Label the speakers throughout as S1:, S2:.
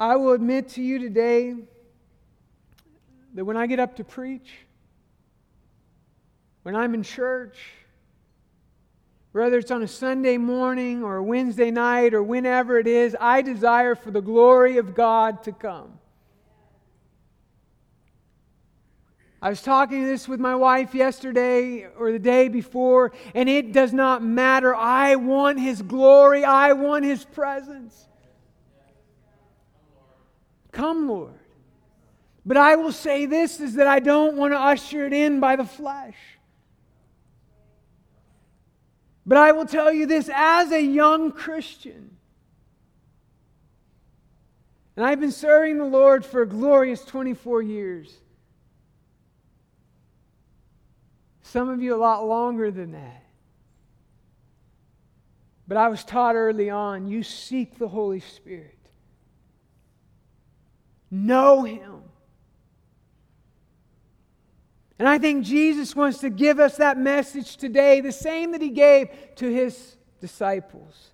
S1: I will admit to you today that when I get up to preach, when I'm in church, whether it's on a Sunday morning or a Wednesday night or whenever it is, I desire for the glory of God to come. I was talking this with my wife yesterday or the day before, and it does not matter. I want His glory, I want His presence. Come, Lord. But I will say this is that I don't want to usher it in by the flesh. But I will tell you this as a young Christian, and I've been serving the Lord for glorious 24 years. Some of you a lot longer than that. But I was taught early on you seek the Holy Spirit, know Him. And I think Jesus wants to give us that message today, the same that He gave to His disciples.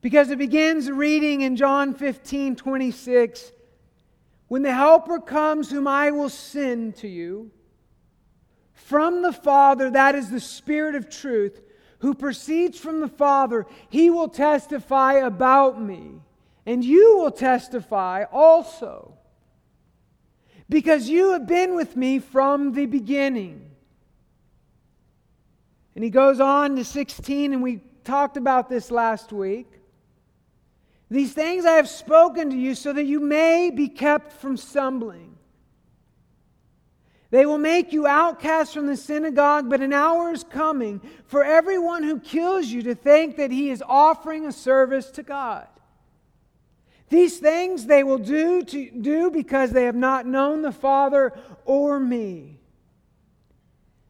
S1: Because it begins reading in John 15 26. When the Helper comes, whom I will send to you, from the Father, that is the Spirit of truth, who proceeds from the Father, he will testify about me. And you will testify also. Because you have been with me from the beginning. And he goes on to 16, and we talked about this last week. These things I have spoken to you so that you may be kept from stumbling. They will make you outcasts from the synagogue, but an hour is coming for everyone who kills you to think that he is offering a service to God. These things they will do to do because they have not known the Father or me.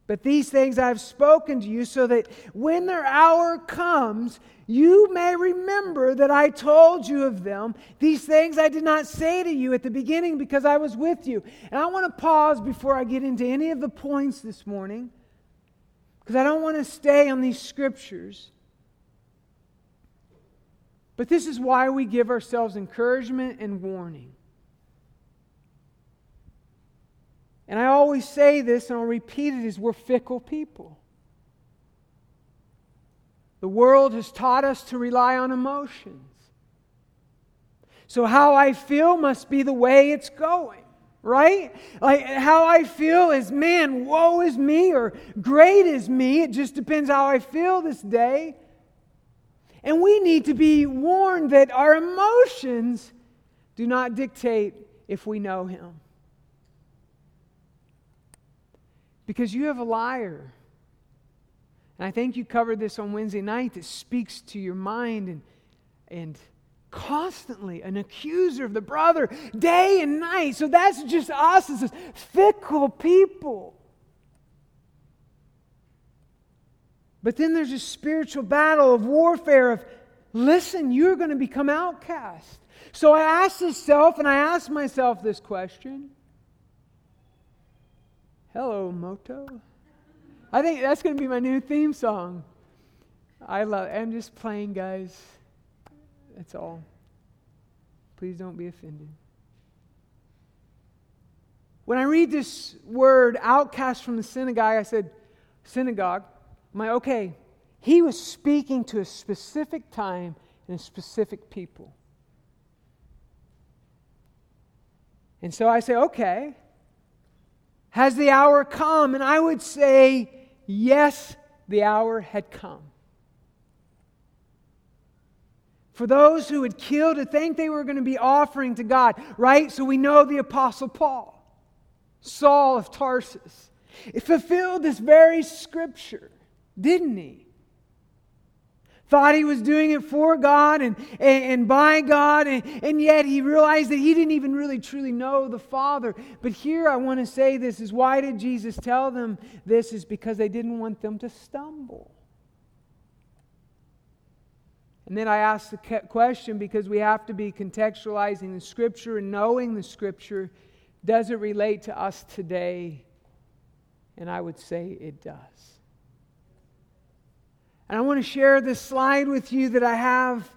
S1: But these things I have spoken to you so that when their hour comes, you may remember that I told you of them. These things I did not say to you at the beginning because I was with you. And I want to pause before I get into any of the points this morning because I don't want to stay on these scriptures. But this is why we give ourselves encouragement and warning. And I always say this, and I'll repeat it, is we're fickle people. The world has taught us to rely on emotions. So, how I feel must be the way it's going, right? Like, how I feel is, man, woe is me, or great is me. It just depends how I feel this day. And we need to be warned that our emotions do not dictate if we know Him. Because you have a liar. And I think you covered this on Wednesday night that speaks to your mind and, and constantly an accuser of the brother day and night. So that's just us as fickle people. But then there's a spiritual battle of warfare of listen, you're going to become outcast. So I ask myself, and I ask myself this question Hello, Moto. I think that's going to be my new theme song. I love I'm just playing, guys. That's all. Please don't be offended. When I read this word, outcast from the synagogue, I said, synagogue. Like, okay, he was speaking to a specific time and a specific people. And so I say, okay, has the hour come? And I would say, yes, the hour had come. For those who had killed to think they were going to be offering to God, right? So we know the Apostle Paul, Saul of Tarsus, it fulfilled this very scripture, didn't he? thought he was doing it for God and, and, and, by God, and, and yet he realized that he didn't even really truly know the Father. But here I want to say this is why did Jesus tell them this? Is because they didn't want them to stumble. And then I ask the question because we have to be contextualizing the Scripture and knowing the Scripture. Does it relate to us today? And I would say it does. And I want to share this slide with you that I have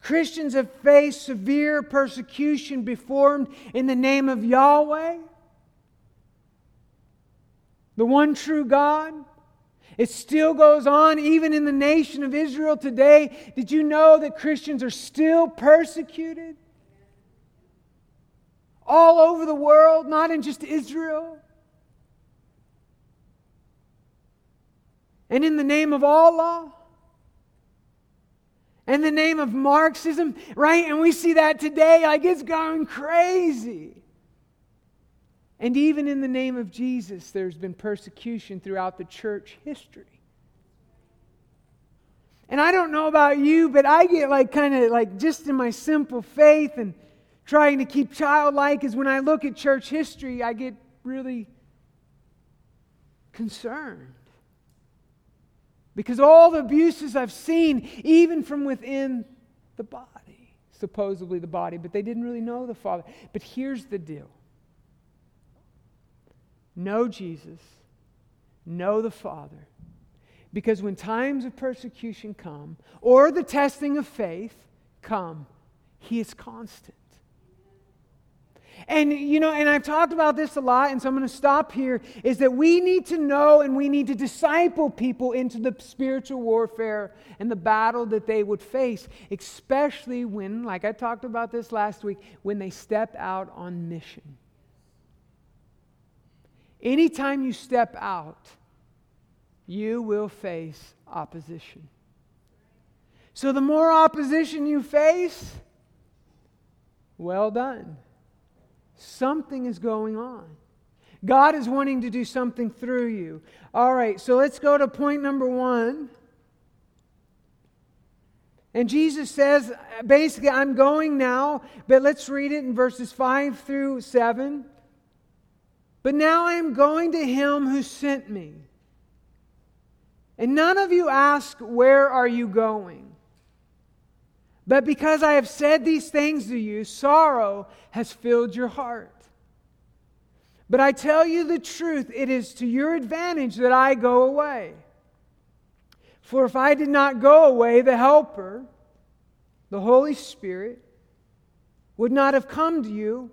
S1: Christians have faced severe persecution performed in the name of Yahweh, the one true God. It still goes on, even in the nation of Israel today. Did you know that Christians are still persecuted? All over the world, not in just Israel. And in the name of Allah, and the name of Marxism, right? And we see that today, like it's going crazy. And even in the name of Jesus, there's been persecution throughout the church history. And I don't know about you, but I get like kind of like just in my simple faith and trying to keep childlike is when I look at church history, I get really concerned. Because all the abuses I've seen, even from within the body, supposedly the body, but they didn't really know the Father. But here's the deal know Jesus, know the Father. Because when times of persecution come, or the testing of faith come, He is constant. And, you know, and I've talked about this a lot, and so I'm going to stop here, is that we need to know and we need to disciple people into the spiritual warfare and the battle that they would face, especially when, like I talked about this last week, when they step out on mission. Anytime you step out, you will face opposition. So the more opposition you face, well done. Something is going on. God is wanting to do something through you. All right, so let's go to point number one. And Jesus says, basically, I'm going now, but let's read it in verses 5 through 7. But now I am going to him who sent me. And none of you ask, Where are you going? But because I have said these things to you, sorrow has filled your heart. But I tell you the truth, it is to your advantage that I go away. For if I did not go away, the Helper, the Holy Spirit, would not have come to you.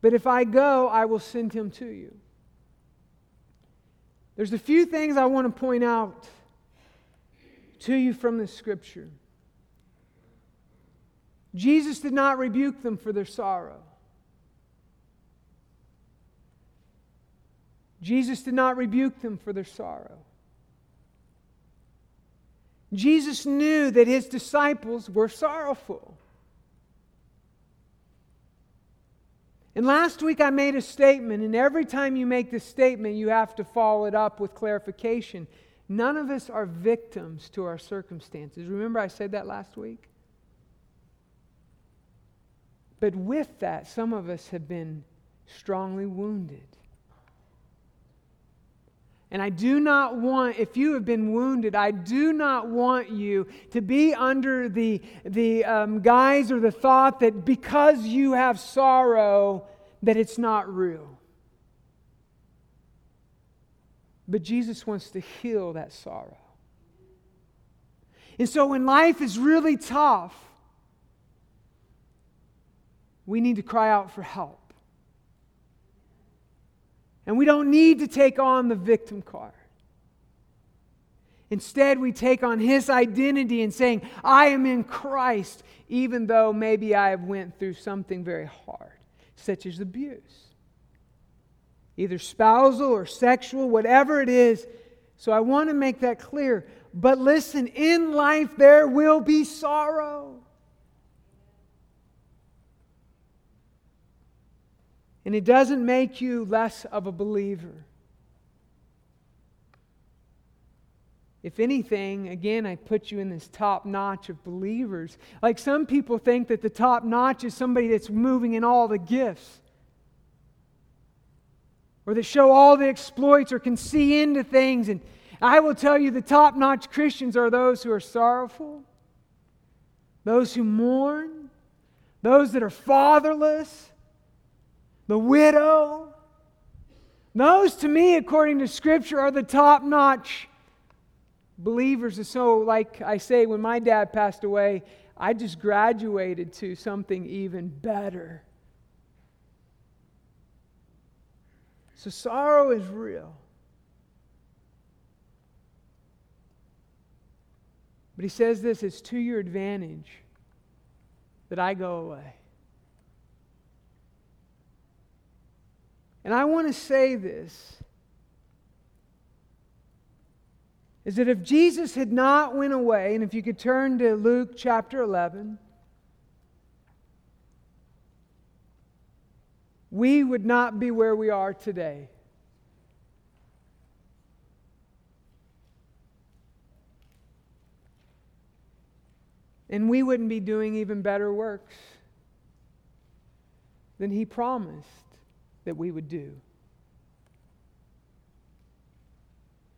S1: But if I go, I will send him to you. There's a few things I want to point out to you from this scripture. Jesus did not rebuke them for their sorrow. Jesus did not rebuke them for their sorrow. Jesus knew that his disciples were sorrowful. And last week I made a statement, and every time you make this statement, you have to follow it up with clarification. None of us are victims to our circumstances. Remember, I said that last week? But with that, some of us have been strongly wounded. And I do not want, if you have been wounded, I do not want you to be under the, the um, guise or the thought that because you have sorrow, that it's not real. But Jesus wants to heal that sorrow. And so when life is really tough, we need to cry out for help. And we don't need to take on the victim card. Instead, we take on his identity and saying, I am in Christ, even though maybe I have went through something very hard, such as abuse. Either spousal or sexual, whatever it is. So I want to make that clear. But listen, in life there will be sorrow. And it doesn't make you less of a believer. If anything, again, I put you in this top notch of believers. Like some people think that the top notch is somebody that's moving in all the gifts, or that show all the exploits, or can see into things. And I will tell you the top notch Christians are those who are sorrowful, those who mourn, those that are fatherless, the widow. Those, to me, according to Scripture, are the top notch believers. And so, like I say, when my dad passed away, I just graduated to something even better. So sorrow is real. But he says this it's to your advantage that I go away. And I want to say this is that if Jesus had not went away and if you could turn to Luke chapter 11 we would not be where we are today. And we wouldn't be doing even better works than He promised that we would do.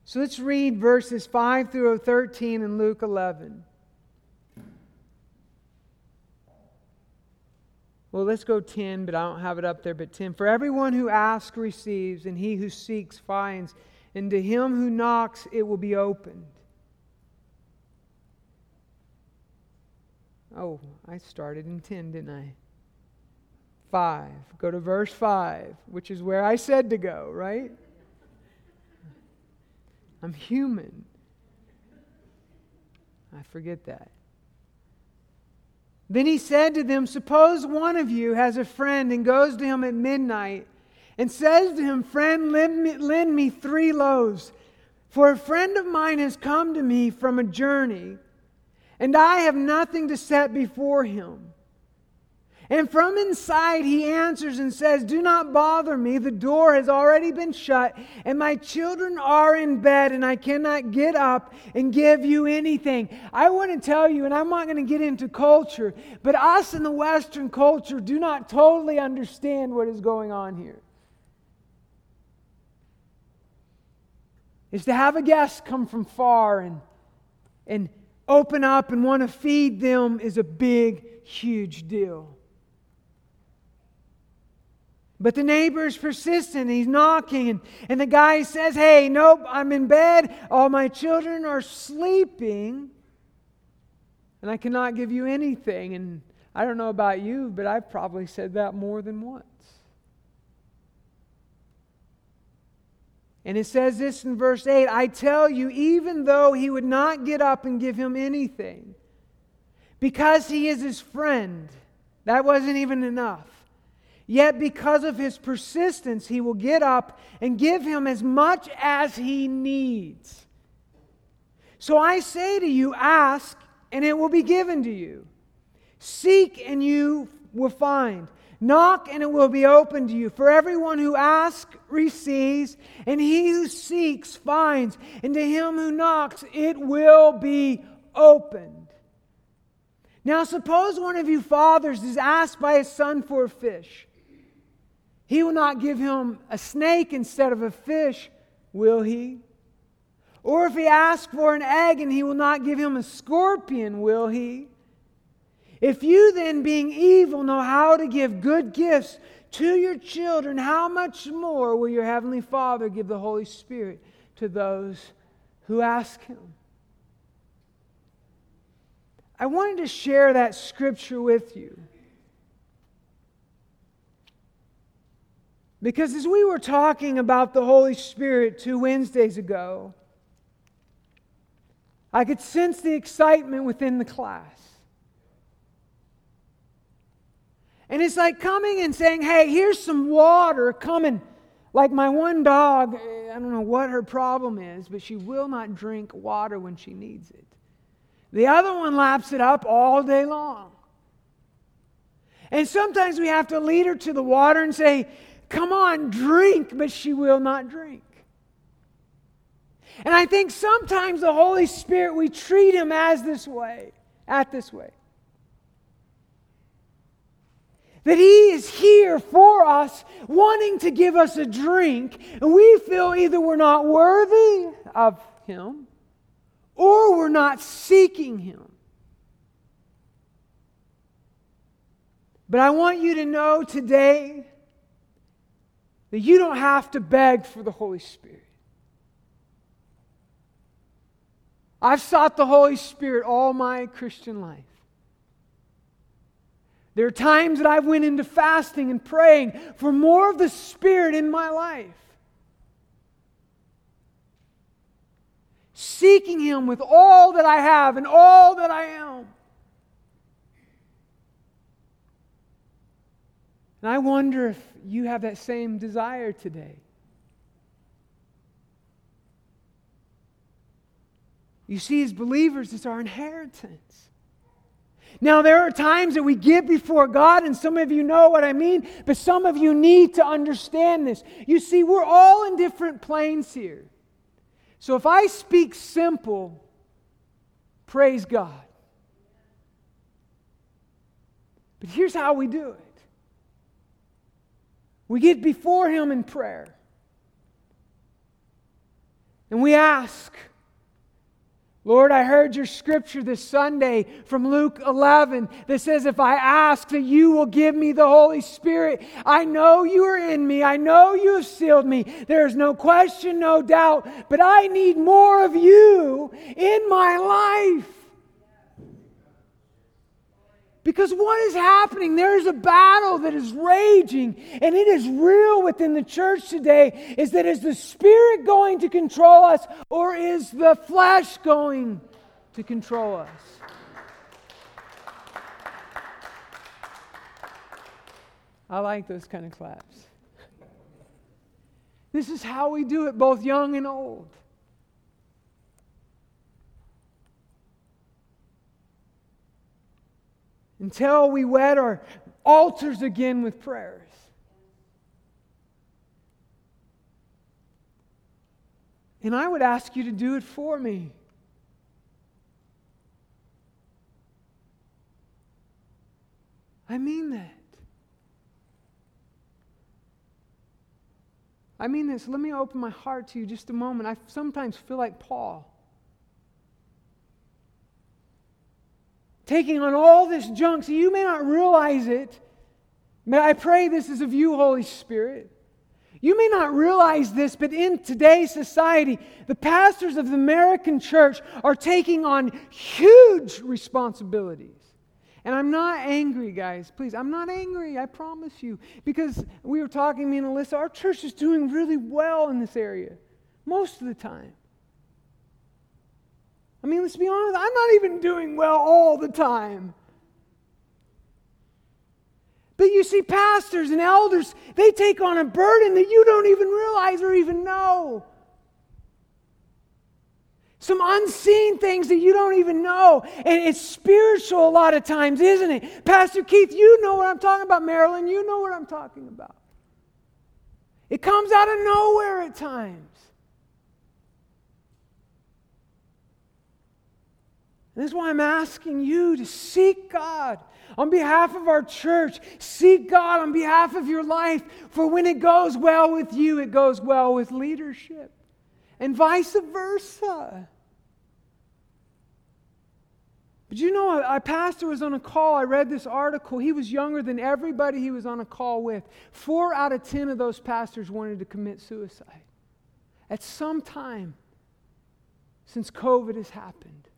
S1: So let's read verses 5 through 13 in Luke 11. Well, let's go 10, but I don't have it up there, but 10. For everyone who asks receives, and he who seeks finds, and to him who knocks it will be opened. Oh, I started in 10, didn't I? 5. Go to verse 5, which is where I said to go, right? I'm human. I forget that. Then he said to them, Suppose one of you has a friend and goes to him at midnight and says to him, Friend, lend me, lend me three loaves, for a friend of mine has come to me from a journey, and I have nothing to set before him. And from inside he answers and says, Do not bother me. The door has already been shut, and my children are in bed, and I cannot get up and give you anything. I want to tell you, and I'm not going to get into culture, but us in the Western culture do not totally understand what is going on here. Is to have a guest come from far and, and open up and want to feed them is a big, huge deal. But the neighbor is persistent. He's knocking. And, and the guy says, Hey, nope, I'm in bed. All my children are sleeping. And I cannot give you anything. And I don't know about you, but I've probably said that more than once. And it says this in verse 8 I tell you, even though he would not get up and give him anything, because he is his friend, that wasn't even enough. Yet, because of his persistence, he will get up and give him as much as he needs. So I say to you, ask, and it will be given to you. Seek, and you will find. Knock, and it will be opened to you. For everyone who asks receives, and he who seeks finds, and to him who knocks it will be opened. Now, suppose one of you fathers is asked by his son for a fish. He will not give him a snake instead of a fish, will he? Or if he asks for an egg and he will not give him a scorpion, will he? If you then, being evil, know how to give good gifts to your children, how much more will your Heavenly Father give the Holy Spirit to those who ask Him? I wanted to share that scripture with you Because as we were talking about the Holy Spirit two Wednesdays ago, I could sense the excitement within the class. And it's like coming and saying, hey, here's some water coming. Like my one dog, eh, I don't know what her problem is, but she will not drink water when she needs it. The other one laps it up all day long. And sometimes we have to lead her to the water and say, Come on, drink, but she will not drink. And I think sometimes the Holy Spirit, we treat him as this way, at this way. That he is here for us, wanting to give us a drink, and we feel either we're not worthy of him or we're not seeking him. But I want you to know today that you don't have to beg for the Holy Spirit. I've sought the Holy Spirit all my Christian life. There are times that I've went into fasting and praying for more of the Spirit in my life. Seeking Him with all that I have and all that I am. And I wonder if you have that same desire today. You see, as believers, it's our inheritance. Now, there are times that we get before God, and some of you know what I mean, but some of you need to understand this. You see, we're all in different planes here. So if I speak simple, praise God. But here's how we do it we get before Him in prayer, and we ask, Lord, I heard your scripture this Sunday from Luke 11 that says, If I ask that you will give me the Holy Spirit, I know you are in me. I know you have sealed me. There is no question, no doubt, but I need more of you in my life. Because what is happening? There is a battle that is raging, and it is real within the church today. Is that is the Spirit going to control us, or is the flesh going to control us? I like those kind of claps. This is how we do it, both young and old. Until we wet our altars again with prayers. And I would ask you to do it for me. I mean that. I mean this. Let me open my heart to you just a moment. I sometimes feel like Paul. Taking on all this junk. So you may not realize it. May I pray this is of you, Holy Spirit. You may not realize this, but in today's society, the pastors of the American church are taking on huge responsibilities. And I'm not angry, guys. Please, I'm not angry, I promise you. Because we were talking, me and Alyssa, our church is doing really well in this area, most of the time. I mean, let's be honest, I'm not even doing well all the time. But you see, pastors and elders, they take on a burden that you don't even realize or even know. Some unseen things that you don't even know. And it's spiritual a lot of times, isn't it? Pastor Keith, you know what I'm talking about. Marilyn, you know what I'm talking about. It comes out of nowhere at times. This is why I'm asking you to seek God on behalf of our church. Seek God on behalf of your life. For when it goes well with you, it goes well with leadership, and vice versa. But you know, a pastor was on a call. I read this article. He was younger than everybody he was on a call with. Four out of ten of those pastors wanted to commit suicide at some time since COVID has happened.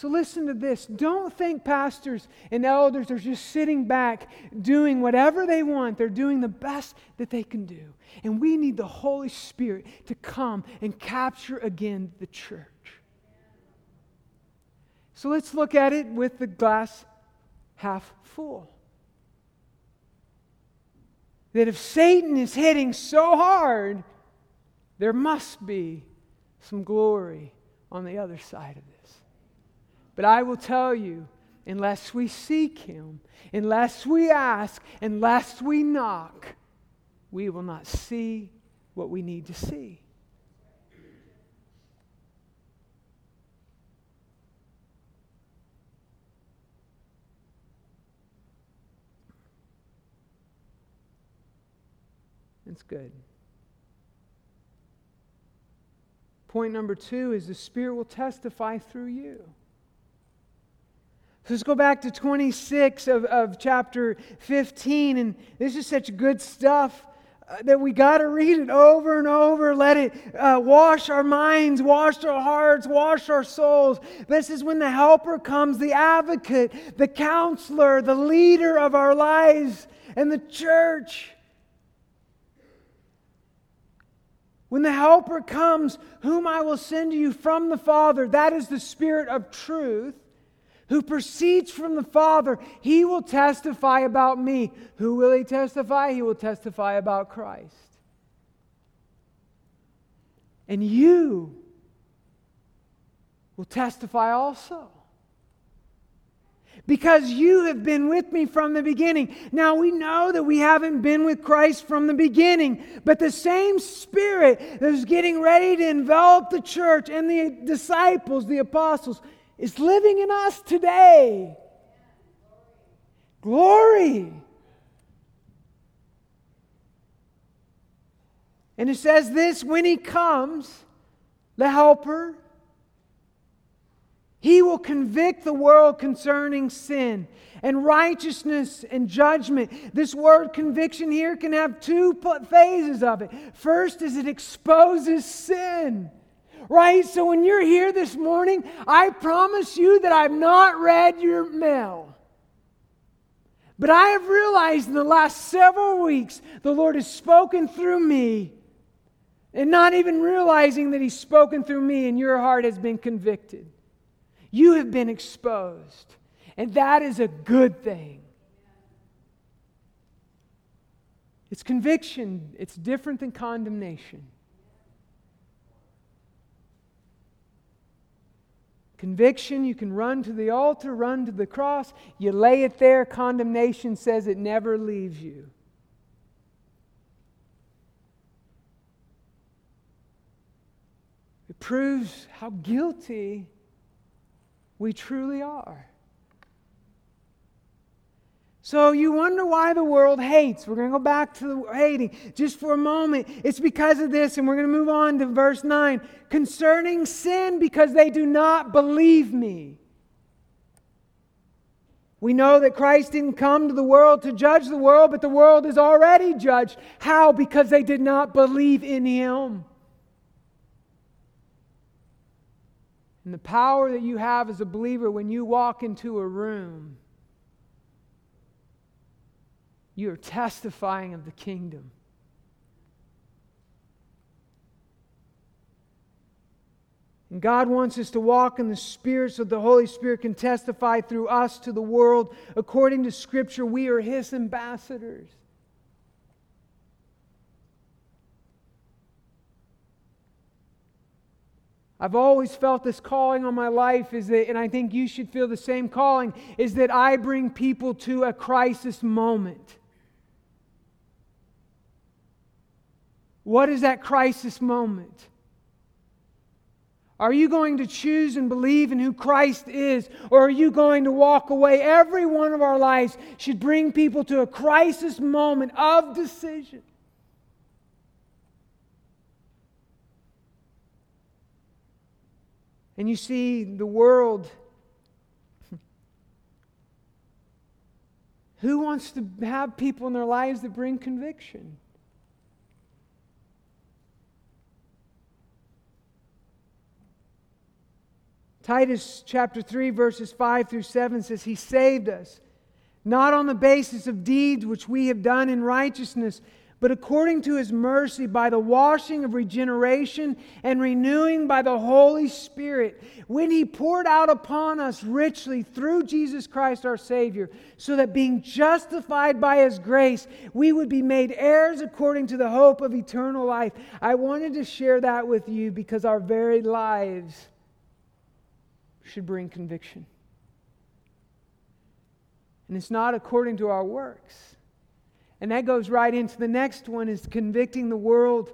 S1: So listen to this. Don't think pastors and elders are just sitting back doing whatever they want. They're doing the best that they can do. And we need the Holy Spirit to come and capture again the church. So let's look at it with the glass half full. That if Satan is hitting so hard, there must be some glory on the other side of it. But I will tell you, unless we seek Him, unless we ask, unless we knock, we will not see what we need to see. That's good. Point number two is the Spirit will testify through you. So let's go back to 26 of, of chapter 15. And this is such good stuff. that we got to read it over and over. Let it uh, wash our minds, wash our hearts, wash our souls. This is when the helper comes, the advocate, the counselor, the leader of our lives, and the church. When the Helper comes, whom I will send to you from the Father, that is the Spirit of truth, who proceeds from the Father, he will testify about me. Who will he testify? He will testify about Christ. And you will testify also because you have been with me from the beginning. Now we know that we haven't been with Christ from the beginning, but the same Spirit that is getting ready to envelop the church and the disciples, the apostles, is living in us today. Glory. And it says this when he comes, the helper, he will convict the world concerning sin and righteousness and judgment. This word conviction here can have two phases of it. First is it exposes sin. Right? So when you're here this morning, I promise you that I've not read your mail. But I have realized in the last several weeks the Lord has spoken through me and not even realizing that He's spoken through me and your heart has been convicted. You have been exposed. And that is a good thing. It's conviction, it's different than condemnation. Conviction, you can run to the altar, run to the cross, you lay it there. Condemnation says it never leaves you. It proves how guilty we truly are. So you wonder why the world hates. We're going to go back to the hating just for a moment. It's because of this, and we're going to move on to verse 9. Concerning sin, because they do not believe me. We know that Christ didn't come to the world to judge the world, but the world is already judged. How? Because they did not believe in him. And the power that you have as a believer when you walk into a room, you are testifying of the kingdom. And God wants us to walk in the Spirit so the Holy Spirit can testify through us to the world. According to Scripture, we are His ambassadors. I've always felt this calling on my life is that, and I think you should feel the same calling, is that I bring people to a crisis moment. What is that crisis moment? Are you going to choose and believe in who Christ is, or are you going to walk away? Every one of our lives should bring people to a crisis moment of decision. And you see, the world. Who wants to have people in their lives that bring conviction? Titus chapter 3, verses 5 through 7 says, He saved us, not on the basis of deeds which we have done in righteousness but according to his mercy by the washing of regeneration and renewing by the Holy Spirit, when he poured out upon us richly through Jesus Christ our Savior, so that being justified by his grace, we would be made heirs according to the hope of eternal life. I wanted to share that with you because our very lives should bring conviction. And it's not according to our works. And that goes right into the next one is convicting the world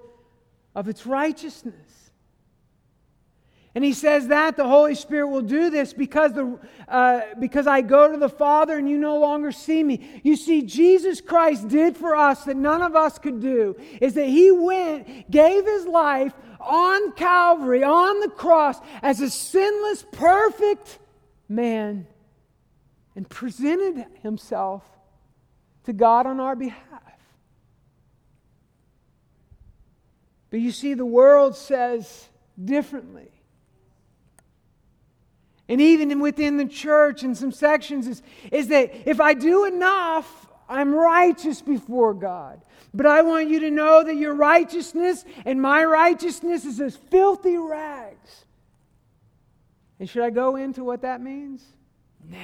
S1: of its righteousness. And he says that the Holy Spirit will do this because, the, uh, because I go to the Father and you no longer see me. You see, Jesus Christ did for us that none of us could do is that he went, gave his life on Calvary, on the cross, as a sinless, perfect man, and presented himself to God on our behalf. But you see, the world says differently. And even within the church, in some sections, is, is that if I do enough, I'm righteous before God. But I want you to know that your righteousness and my righteousness is as filthy rags. And should I go into what that means? Nah.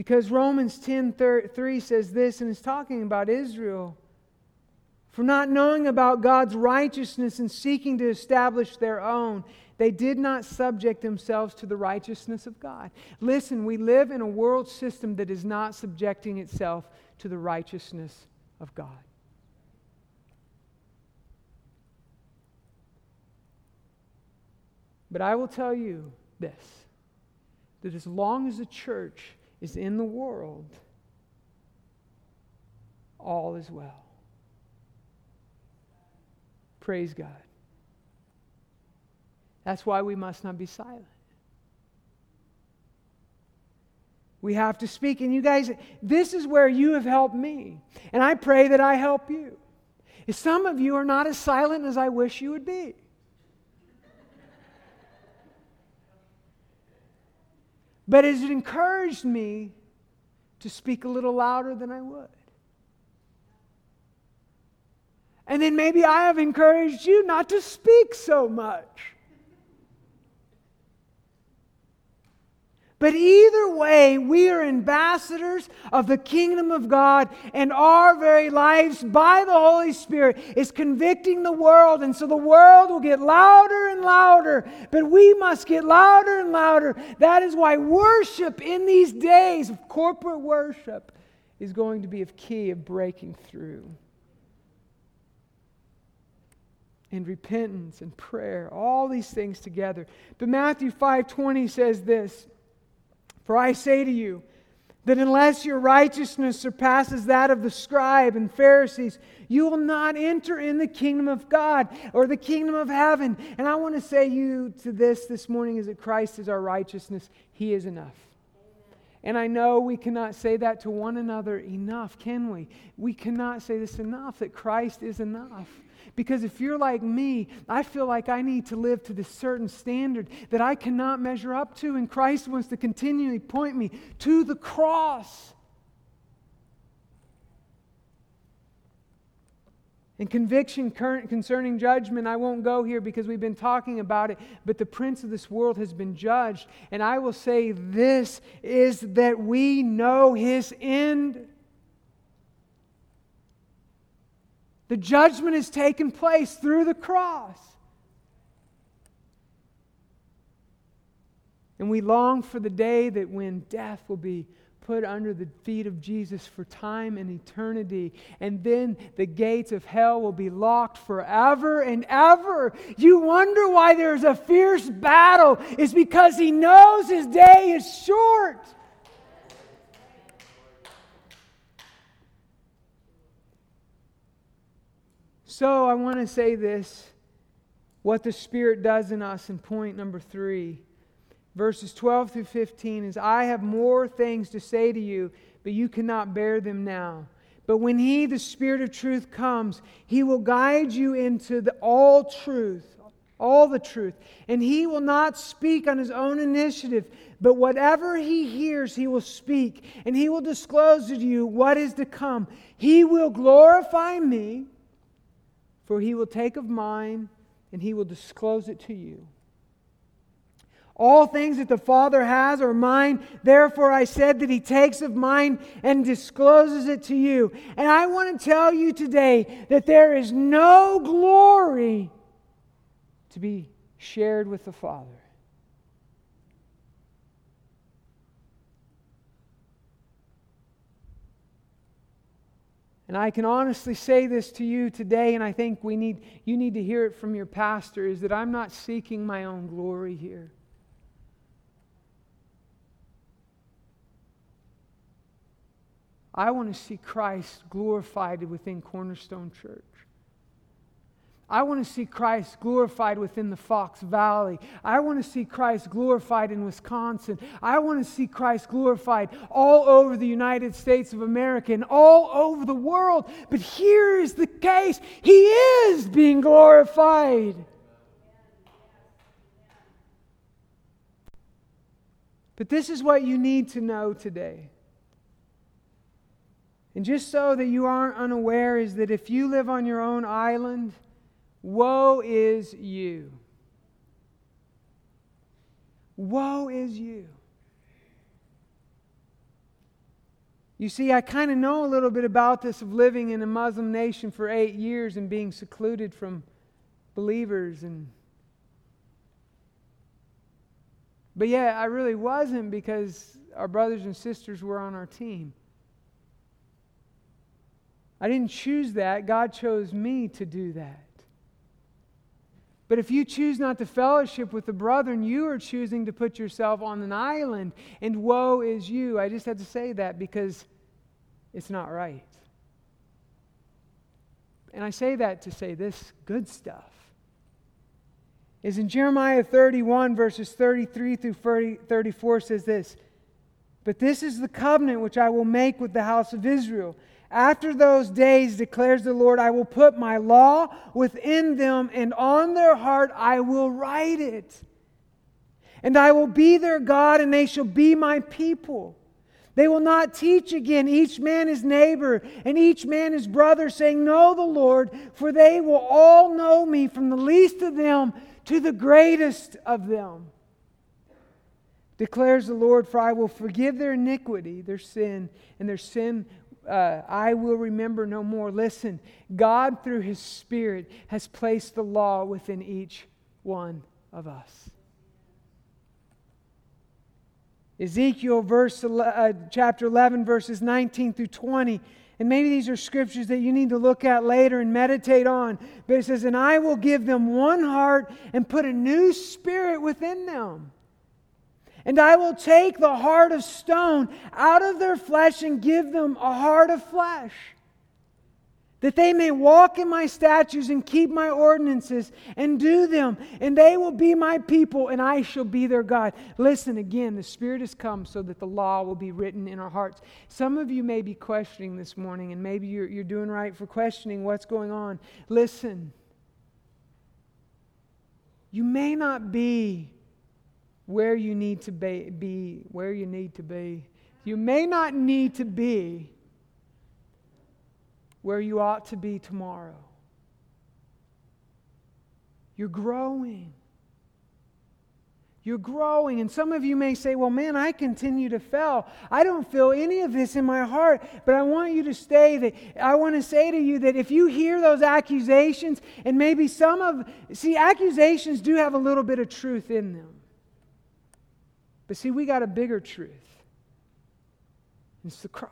S1: Because Romans 10 3 says this, and it's talking about Israel. For not knowing about God's righteousness and seeking to establish their own, they did not subject themselves to the righteousness of God. Listen, we live in a world system that is not subjecting itself to the righteousness of God. But I will tell you this that as long as the church is in the world, all is well. Praise God. That's why we must not be silent. We have to speak. And you guys, this is where you have helped me. And I pray that I help you. Some of you are not as silent as I wish you would be. But it encouraged me to speak a little louder than I would. And then maybe I have encouraged you not to speak so much. But either way, we are ambassadors of the kingdom of God, and our very lives by the Holy Spirit is convicting the world. And so the world will get louder and louder, but we must get louder and louder. That is why worship in these days of corporate worship is going to be of key of breaking through. And repentance and prayer, all these things together. But Matthew 5:20 says this. For I say to you that unless your righteousness surpasses that of the scribe and Pharisees, you will not enter in the kingdom of God or the kingdom of heaven. And I want to say you to this this morning is that Christ is our righteousness. He is enough. And I know we cannot say that to one another enough, can we? We cannot say this enough that Christ is enough. Because if you're like me, I feel like I need to live to this certain standard that I cannot measure up to, and Christ wants to continually point me to the cross. And conviction concerning judgment, I won't go here because we've been talking about it, but the prince of this world has been judged. And I will say this is that we know his end. The judgment has taken place through the cross. And we long for the day that when death will be put under the feet of Jesus for time and eternity. And then the gates of hell will be locked forever and ever. You wonder why there's a fierce battle. It's because he knows his day is short. So I want to say this what the Spirit does in us in point number three. Verses 12 through 15 is I have more things to say to you, but you cannot bear them now. But when He, the Spirit of truth, comes, He will guide you into the, all truth, all the truth. And He will not speak on His own initiative, but whatever He hears, He will speak, and He will disclose to you what is to come. He will glorify me for he will take of mine and he will disclose it to you. All things that the Father has are mine. Therefore, I said that He takes of mine and discloses it to you. And I want to tell you today that there is no glory to be shared with the Father. And I can honestly say this to you today, and I think we need, you need to hear it from your pastor, is that I'm not seeking my own glory here. I want to see Christ glorified within Cornerstone Church. I want to see Christ glorified within the Fox Valley. I want to see Christ glorified in Wisconsin. I want to see Christ glorified all over the United States of America and all over the world. But here is the case He is being glorified. But this is what you need to know today. And just so that you aren't unaware, is that if you live on your own island, woe is you. Woe is you. You see, I kind of know a little bit about this of living in a Muslim nation for eight years and being secluded from believers and But yeah I really wasn't because our brothers and sisters were on our team. I didn't choose that. God chose me to do that. But if you choose not to fellowship with the brethren, you are choosing to put yourself on an island, and woe is you. I just had to say that because it's not right. And I say that to say this good stuff is in Jeremiah 31, verses 33 through 30, 34 says this But this is the covenant which I will make with the house of Israel. After those days, declares the Lord, I will put my law within them, and on their heart I will write it. And I will be their God, and they shall be my people. They will not teach again each man his neighbor and each man his brother, saying, Know the Lord, for they will all know me, from the least of them to the greatest of them. Declares the Lord, for I will forgive their iniquity, their sin, and their sin uh, I will remember no more. Listen, God, through His Spirit, has placed the law within each one of us. Ezekiel verse, uh, chapter 11, verses 19 through 20 and maybe these are scriptures that you need to look at later and meditate on. But it says, And I will give them one heart and put a new spirit within them. And I will take the heart of stone out of their flesh and give them a heart of flesh that they may walk in my statutes and keep my ordinances and do them, and they will be my people, and I shall be their God. Listen again, the Spirit has come so that the law will be written in our hearts. Some of you may be questioning this morning, and maybe you're, you're doing right for questioning what's going on. Listen, you may not be where you need to be, be where you need to be. You may not need to be where you ought to be tomorrow. You're growing. You're growing. And some of you may say, well, man, I continue to fail. I don't feel any of this in my heart. But I want you to stay that I want to say to you that if you hear those accusations, and maybe some of, see, accusations do have a little bit of truth in them. But see, we got a bigger truth. It's the cross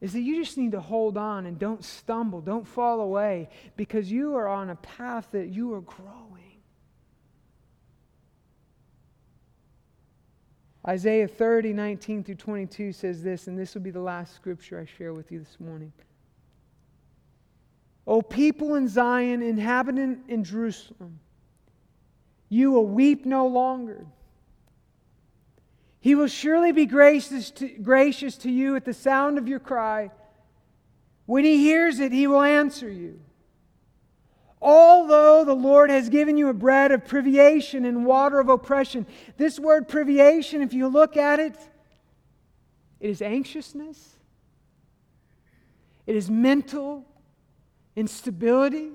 S1: is that you just need to hold on and don't stumble, don't fall away, because you are on a path that you are growing. Isaiah 30, 19 through 22 says this, and this will be the last scripture I share with you this morning. O people in Zion, inhabitant in Jerusalem, you will weep no longer. He will surely be gracious to, gracious to you at the sound of your cry. When he hears it, he will answer you. Although the Lord has given you a bread of privation and water of oppression, this word privation, if you look at it, it is anxiousness, it is mental instability,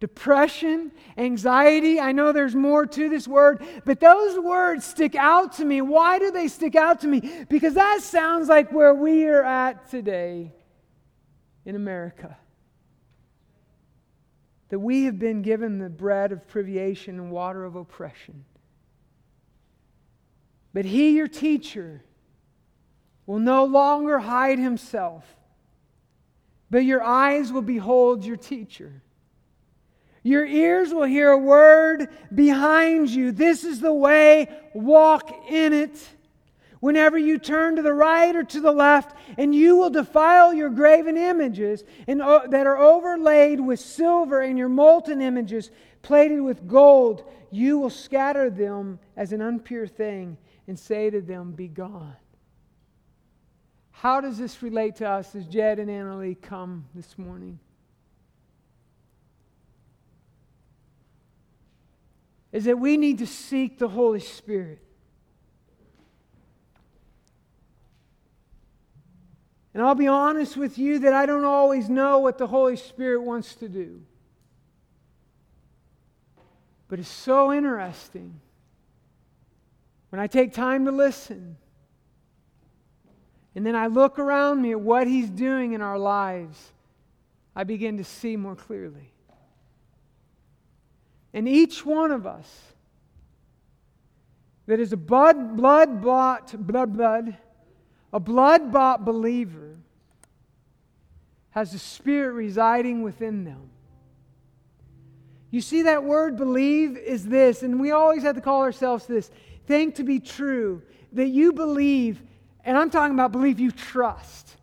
S1: depression, anxiety. I know there's more to this word, but those words stick out to me. Why do they stick out to me? Because that sounds like where we are at today in America. That we have been given the bread of privation and water of oppression. But he, your teacher, will no longer hide himself, but your eyes will behold your teacher. Your ears will hear a word behind you. This is the way, walk in it. whenever you turn to the right or to the left, and you will defile your graven images and, uh, that are overlaid with silver and your molten images plated with gold. You will scatter them as an impure thing and say to them, Be gone. How does this relate to us as Jed and Annalie come this morning? Is that we need to seek the Holy Spirit. And I'll be honest with you that I don't always know what the Holy Spirit wants to do. But it's so interesting when I take time to listen. And then I look around me at what He's doing in our lives, I begin to see more clearly. And each one of us that is a blood, blood bought, blood, blood, a blood bought believer has the Spirit residing within them. You see, that word believe is this, and we always have to call ourselves this think to be true, that you believe, and I'm talking about believe you trust.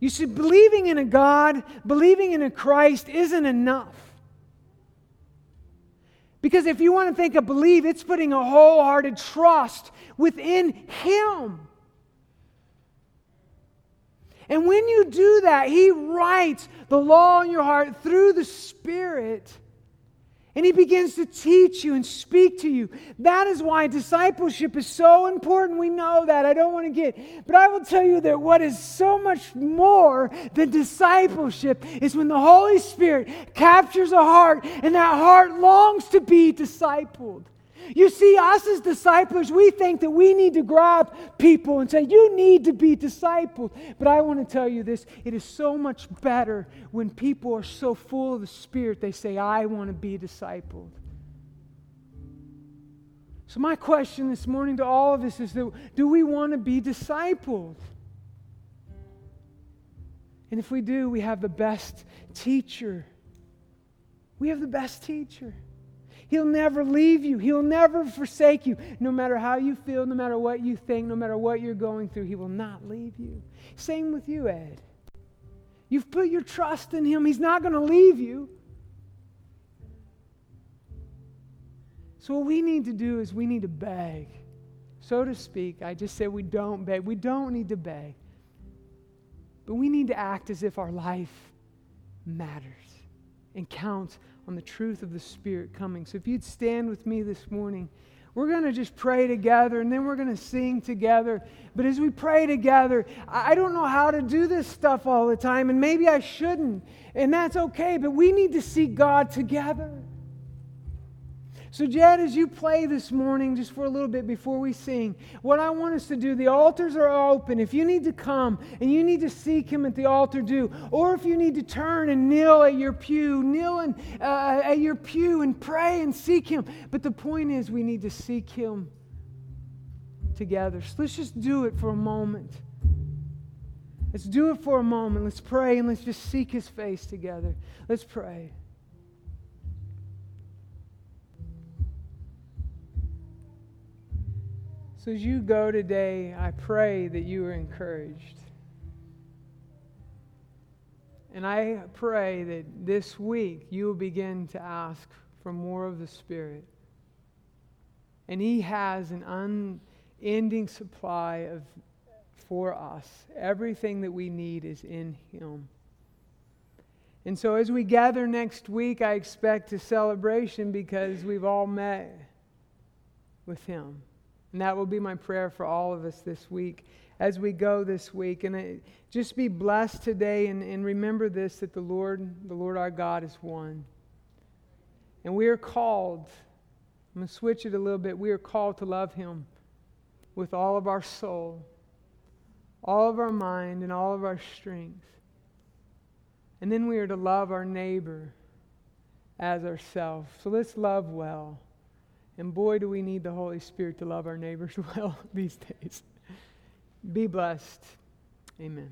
S1: You see, believing in a God, believing in a Christ isn't enough. Because if you want to think of believe, it's putting a wholehearted trust within Him. And when you do that, He writes the law in your heart through the Spirit. And he begins to teach you and speak to you. That is why discipleship is so important. We know that. I don't want to get, but I will tell you that what is so much more than discipleship is when the Holy Spirit captures a heart and that heart longs to be discipled. You see, us as disciples, we think that we need to grab people and say, You need to be discipled. But I want to tell you this it is so much better when people are so full of the Spirit, they say, I want to be discipled. So, my question this morning to all of us is do we want to be discipled? And if we do, we have the best teacher. We have the best teacher. He'll never leave you. He'll never forsake you. No matter how you feel, no matter what you think, no matter what you're going through, He will not leave you. Same with you, Ed. You've put your trust in Him, He's not going to leave you. So, what we need to do is we need to beg, so to speak. I just said we don't beg. We don't need to beg. But we need to act as if our life matters and counts on the truth of the Spirit coming. So if you'd stand with me this morning, we're going to just pray together and then we're going to sing together. But as we pray together, I don't know how to do this stuff all the time, and maybe I shouldn't, and that's okay, but we need to seek God together. So, Jed, as you play this morning, just for a little bit before we sing, what I want us to do, the altars are open. If you need to come and you need to seek Him at the altar, do. Or if you need to turn and kneel at your pew, kneel uh, at your pew and pray and seek Him. But the point is, we need to seek Him together. So let's just do it for a moment. Let's do it for a moment. Let's pray and let's just seek His face together. Let's pray. So as you go today, I pray that you are encouraged. And I pray that this week you will begin to ask for more of the Spirit. And He has an unending supply of for us. Everything that we need is in Him. And so as we gather next week, I expect a celebration because we've all met with Him. And that will be my prayer for all of us this week as we go this week. And just be blessed today and, and remember this that the Lord, the Lord our God is one. And we are called, I'm going to switch it a little bit. We are called to love Him with all of our soul, all of our mind, and all of our strength. And then we are to love our neighbor as ourselves. So let's love well. And boy, do we need the Holy Spirit to love our neighbors well these days. Be blessed. Amen.